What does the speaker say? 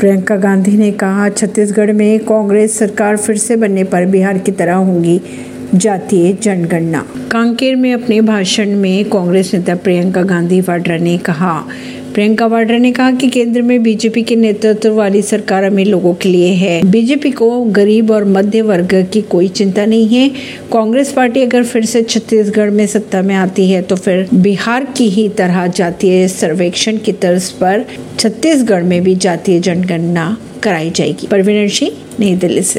प्रियंका गांधी ने कहा, छत्तीसगढ़ में कांग्रेस सरकार फिर से बनने पर बिहार की तरह होंगी जातीय जनगणना। कांकेर में अपने भाषण में कांग्रेस नेता प्रियंका गांधी वाड्रा ने कहा प्रियंका वाड्रा ने कहा कि केंद्र में बीजेपी के नेतृत्व वाली सरकार अमीर लोगों के लिए है। बीजेपी को गरीब और मध्य वर्ग की कोई चिंता नहीं है। कांग्रेस पार्टी अगर फिर से छत्तीसगढ़ में सत्ता में आती है तो फिर बिहार की ही तरह जातीय सर्वेक्षण की तर्ज पर छत्तीसगढ़ में भी जातीय जनगणना कराई जाएगी। परवीन सिंह, नई दिल्ली से।